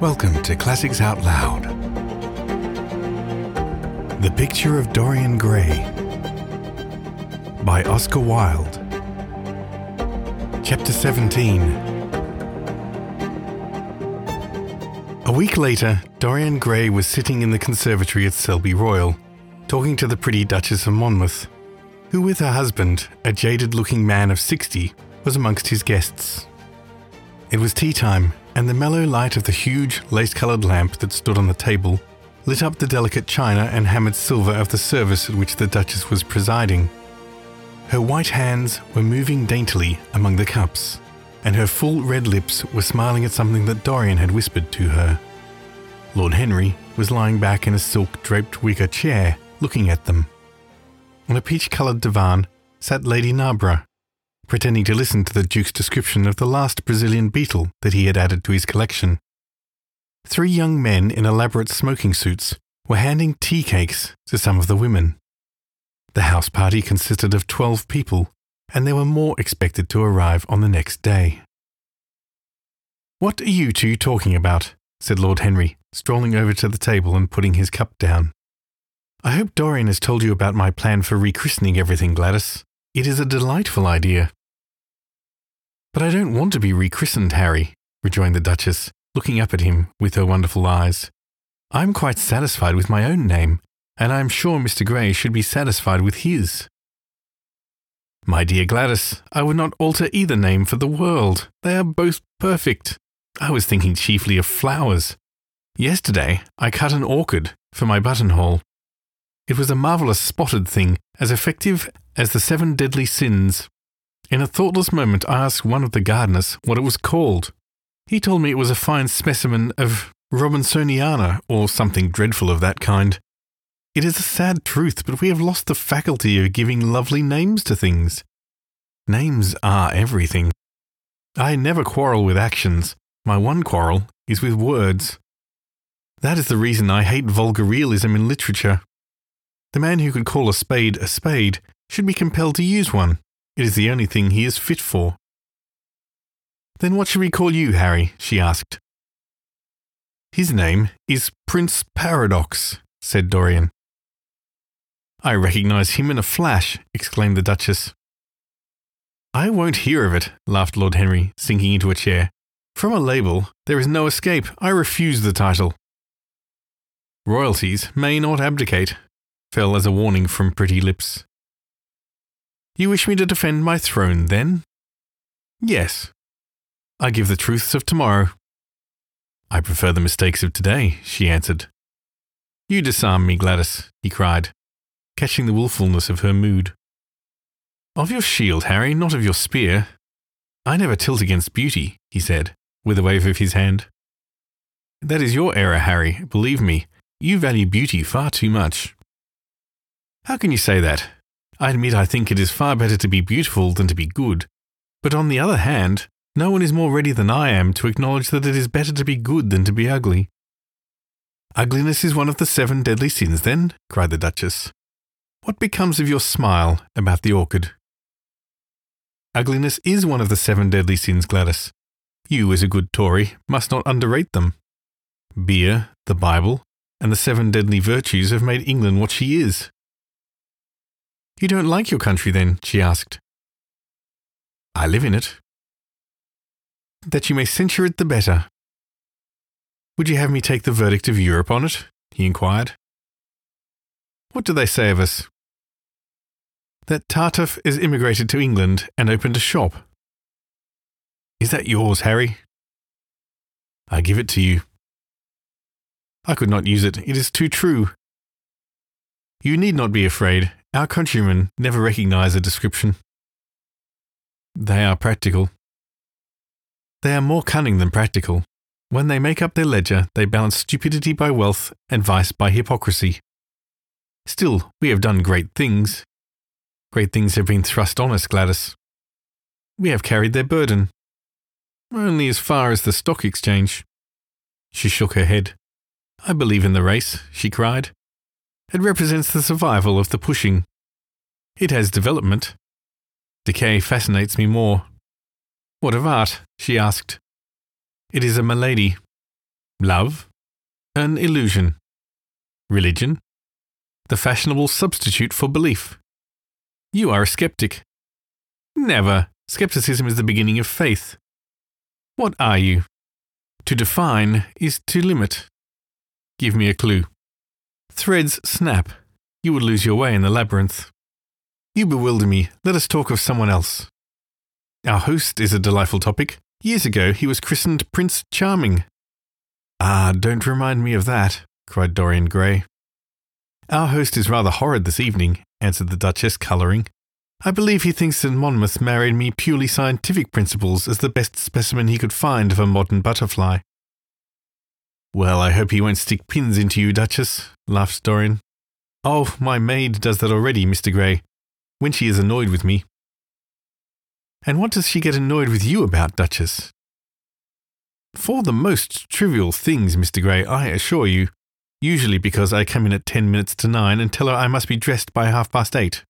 Welcome to Classics Out Loud. The Picture of Dorian Gray by Oscar Wilde. Chapter 17. A week later, Dorian Gray was sitting in the conservatory at Selby Royal, talking to the pretty Duchess of Monmouth, who, with her husband, a jaded looking man of 60, was amongst his guests. It was tea time, and the mellow light of the huge lace coloured lamp that stood on the table lit up the delicate china and hammered silver of the service at which the Duchess was presiding. Her white hands were moving daintily among the cups, and her full red lips were smiling at something that Dorian had whispered to her. Lord Henry was lying back in a silk draped wicker chair, looking at them. On a peach coloured divan sat Lady Narborough, pretending to listen to the Duke's description of the last Brazilian beetle that he had added to his collection. Three young men in elaborate smoking suits were handing tea cakes to some of the women. The house party consisted of 12 people, and there were more expected to arrive on the next day. What are you two talking about? said Lord Henry, strolling over to the table and putting his cup down. I hope Dorian has told you about my plan for rechristening everything, Gladys. It is a delightful idea. But I don't want to be rechristened, Harry, rejoined the Duchess, looking up at him with her wonderful eyes. I'm quite satisfied with my own name, and I'm sure Mr. Gray should be satisfied with his. My dear Gladys, I would not alter either name for the world. They are both perfect. I was thinking chiefly of flowers. Yesterday, I cut an orchid for my buttonhole. It was a marvellous spotted thing, as effective as the seven deadly sins in a thoughtless moment, I asked one of the gardeners what it was called. He told me it was a fine specimen of Robinsoniana or something dreadful of that kind. It is a sad truth, but we have lost the faculty of giving lovely names to things. Names are everything. I never quarrel with actions. My one quarrel is with words. That is the reason I hate vulgar realism in literature. The man who could call a spade a spade should be compelled to use one. It is the only thing he is fit for. Then what should we call you, Harry? she asked. His name is Prince Paradox, said Dorian. I recognize him in a flash, exclaimed the Duchess. I won't hear of it, laughed Lord Henry, sinking into a chair. From a label, there is no escape. I refuse the title. Royalties may not abdicate, fell as a warning from pretty lips. You wish me to defend my throne, then? Yes. I give the truths of tomorrow. I prefer the mistakes of today, she answered. You disarm me, Gladys, he cried, catching the wilfulness of her mood. Of your shield, Harry, not of your spear. I never tilt against beauty, he said, with a wave of his hand. That is your error, Harry, believe me. You value beauty far too much. How can you say that? I admit I think it is far better to be beautiful than to be good. But on the other hand, no one is more ready than I am to acknowledge that it is better to be good than to be ugly. Ugliness is one of the seven deadly sins, then? cried the Duchess. What becomes of your smile about the orchid? Ugliness is one of the seven deadly sins, Gladys. You, as a good Tory, must not underrate them. Beer, the Bible, and the seven deadly virtues have made England what she is. You don't like your country, then? she asked. I live in it. That you may censure it the better. Would you have me take the verdict of Europe on it? he inquired. What do they say of us? That Tartuffe is immigrated to England and opened a shop. Is that yours, Harry? I give it to you. I could not use it. It is too true. You need not be afraid. Our countrymen never recognize a description. They are practical. They are more cunning than practical. When they make up their ledger, they balance stupidity by wealth and vice by hypocrisy. Still, we have done great things. Great things have been thrust on us, Gladys. We have carried their burden. Only as far as the stock exchange. She shook her head. I believe in the race, she cried. It represents the survival of the pushing. It has development. Decay fascinates me more. What of art? she asked. It is a malady. Love? An illusion. Religion? The fashionable substitute for belief. You are a skeptic. Never. Skepticism is the beginning of faith. What are you? To define is to limit. Give me a clue. Threads snap. You would lose your way in the labyrinth. You bewilder me. Let us talk of someone else. Our host is a delightful topic. Years ago, he was christened Prince Charming. Ah, don't remind me of that, cried Dorian Gray. Our host is rather horrid this evening, answered the Duchess, colouring. I believe he thinks that Monmouth married me purely scientific principles as the best specimen he could find of a modern butterfly. Well, I hope he won't stick pins into you, Duchess, laughed Dorian. Oh, my maid does that already, Mr. Gray, when she is annoyed with me. And what does she get annoyed with you about, Duchess? For the most trivial things, Mr. Gray, I assure you. Usually because I come in at ten minutes to nine and tell her I must be dressed by half past eight.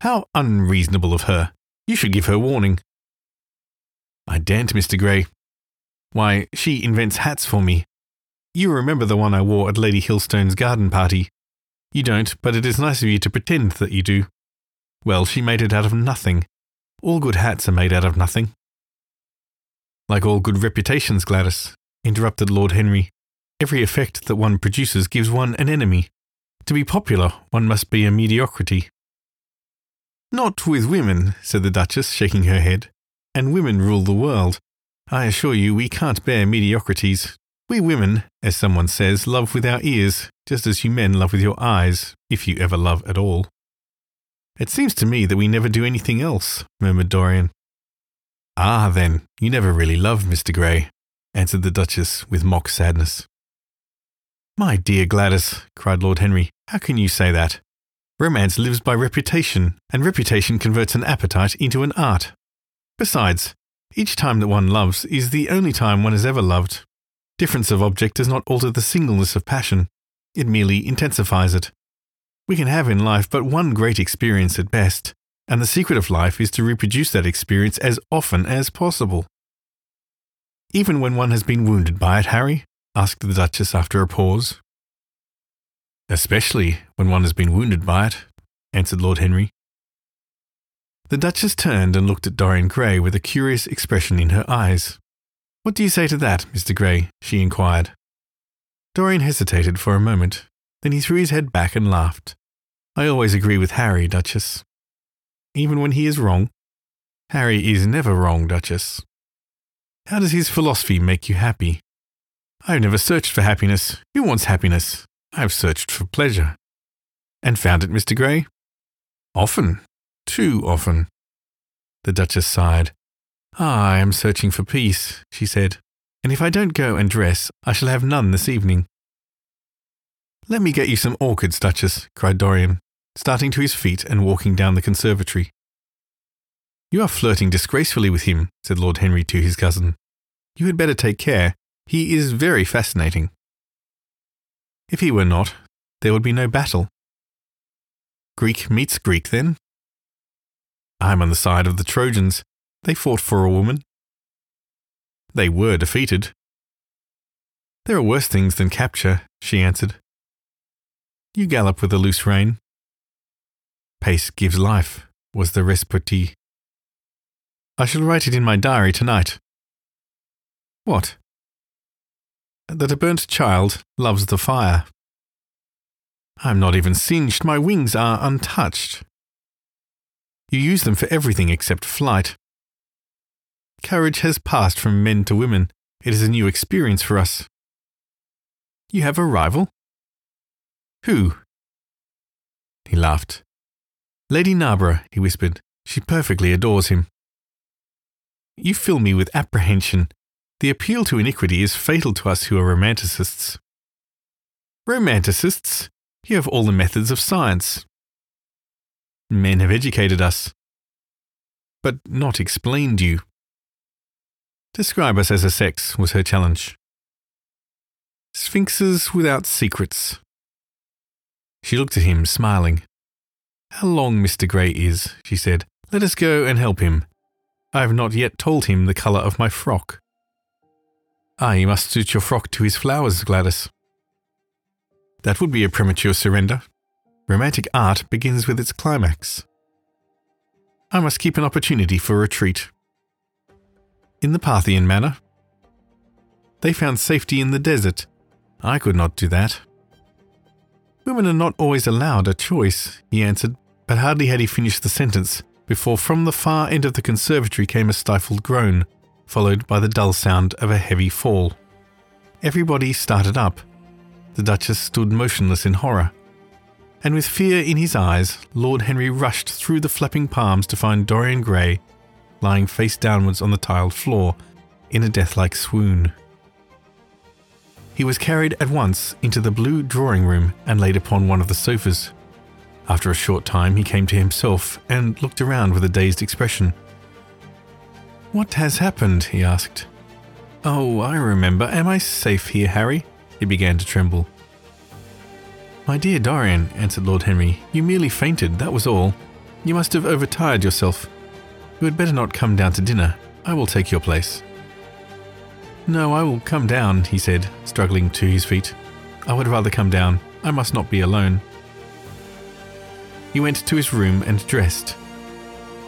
How unreasonable of her. You should give her warning. I daren't, Mr. Gray. Why, she invents hats for me. You remember the one I wore at Lady Hilstone's garden party. You don't, but it is nice of you to pretend that you do. Well, she made it out of nothing. All good hats are made out of nothing. Like all good reputations, Gladys, interrupted Lord Henry. Every effect that one produces gives one an enemy. To be popular, one must be a mediocrity. Not with women, said the Duchess, shaking her head. And women rule the world. I assure you, we can't bear mediocrities. We women, as someone says, love with our ears, just as you men love with your eyes, if you ever love at all. It seems to me that we never do anything else, murmured Dorian. Ah, then, you never really loved Mr. Gray, answered the Duchess with mock sadness. My dear Gladys, cried Lord Henry, how can you say that? Romance lives by reputation, and reputation converts an appetite into an art. Besides, each time that one loves is the only time one has ever loved. Difference of object does not alter the singleness of passion, it merely intensifies it. We can have in life but one great experience at best, and the secret of life is to reproduce that experience as often as possible. Even when one has been wounded by it, Harry? asked the Duchess after a pause. Especially when one has been wounded by it, answered Lord Henry. The Duchess turned and looked at Dorian Gray with a curious expression in her eyes. What do you say to that, Mr. Gray? she inquired. Dorian hesitated for a moment. Then he threw his head back and laughed. I always agree with Harry, Duchess. Even when he is wrong? Harry is never wrong, Duchess. How does his philosophy make you happy? I have never searched for happiness. Who wants happiness? I have searched for pleasure. And found it, Mr. Gray? Often. Too often. The Duchess sighed. Ah, I am searching for peace, she said, and if I don't go and dress, I shall have none this evening. Let me get you some orchids, Duchess, cried Dorian, starting to his feet and walking down the conservatory. You are flirting disgracefully with him, said Lord Henry to his cousin. You had better take care. He is very fascinating. If he were not, there would be no battle. Greek meets Greek, then? I'm on the side of the Trojans. They fought for a woman. They were defeated. There are worse things than capture, she answered. You gallop with a loose rein. Pace gives life, was the respartee. I shall write it in my diary tonight. What? that a burnt child loves the fire. I'm not even singed, my wings are untouched. You use them for everything except flight. Courage has passed from men to women. It is a new experience for us. You have a rival? Who? He laughed. Lady Narborough, he whispered. She perfectly adores him. You fill me with apprehension. The appeal to iniquity is fatal to us who are romanticists. Romanticists? You have all the methods of science. Men have educated us, but not explained you. Describe us as a sex, was her challenge. Sphinxes without secrets. She looked at him, smiling. How long Mr. Gray is, she said. Let us go and help him. I have not yet told him the colour of my frock. Ah, you must suit your frock to his flowers, Gladys. That would be a premature surrender. Romantic art begins with its climax. I must keep an opportunity for retreat. In the Parthian manner, they found safety in the desert. I could not do that. Women are not always allowed a choice, he answered, but hardly had he finished the sentence before from the far end of the conservatory came a stifled groan, followed by the dull sound of a heavy fall. Everybody started up. The Duchess stood motionless in horror. And with fear in his eyes, Lord Henry rushed through the flapping palms to find Dorian Gray lying face downwards on the tiled floor in a deathlike swoon. He was carried at once into the blue drawing room and laid upon one of the sofas. After a short time, he came to himself and looked around with a dazed expression. What has happened? he asked. Oh, I remember. Am I safe here, Harry? He began to tremble. My dear Dorian, answered Lord Henry, you merely fainted, that was all. You must have overtired yourself. You had better not come down to dinner. I will take your place. No, I will come down, he said, struggling to his feet. I would rather come down. I must not be alone. He went to his room and dressed.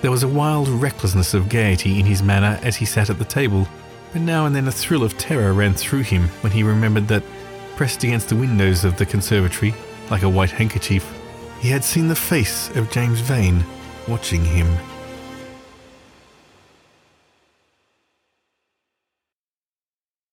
There was a wild recklessness of gaiety in his manner as he sat at the table, but now and then a thrill of terror ran through him when he remembered that, pressed against the windows of the conservatory, like a white handkerchief, he had seen the face of James Vane watching him.